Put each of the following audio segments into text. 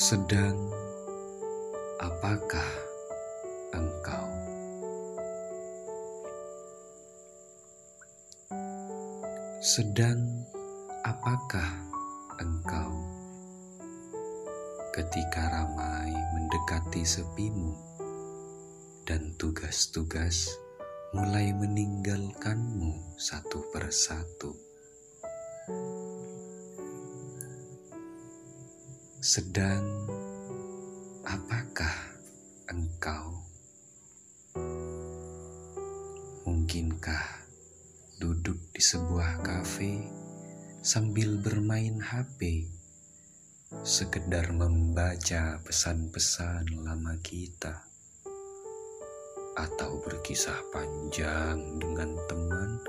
Sedang apakah engkau? Sedang apakah engkau ketika ramai mendekati sepimu dan tugas-tugas mulai meninggalkanmu satu persatu? Sedang apakah engkau? Mungkinkah duduk di sebuah kafe sambil bermain HP, sekedar membaca pesan-pesan lama kita, atau berkisah panjang dengan teman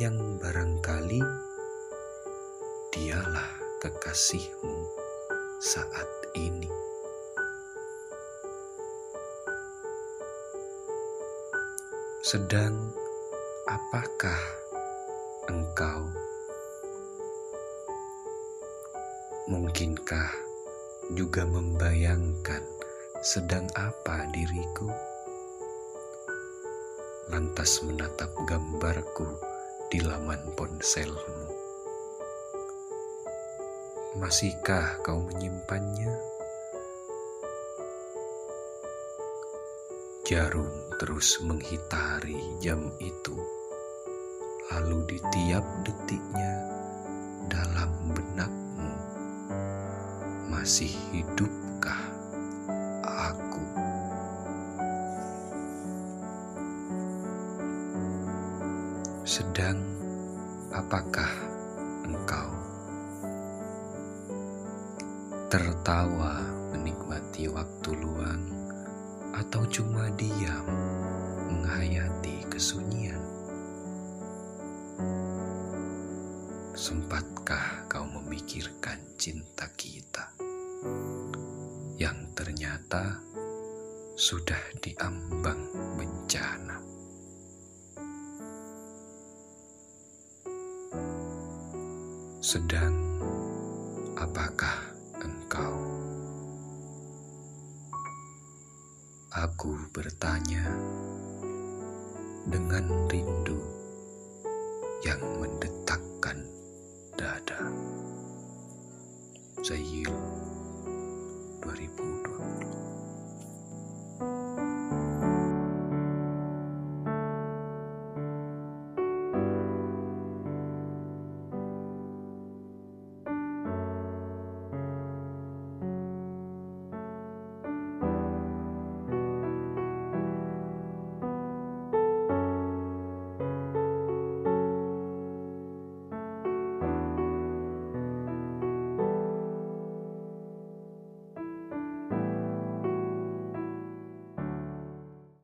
yang barangkali dialah kekasihmu saat ini. Sedang apakah engkau? Mungkinkah juga membayangkan sedang apa diriku? Lantas menatap gambarku di laman ponselmu. Masihkah kau menyimpannya? Jarum terus menghitari jam itu, lalu di tiap detiknya dalam benakmu masih hidupkah aku? Sedang apakah engkau? Tertawa menikmati waktu luang, atau cuma diam menghayati kesunyian? Sempatkah kau memikirkan cinta kita yang ternyata sudah diambang bencana? Sedang apakah engkau. Aku bertanya dengan rindu yang mendetakkan dada. Zayil 2020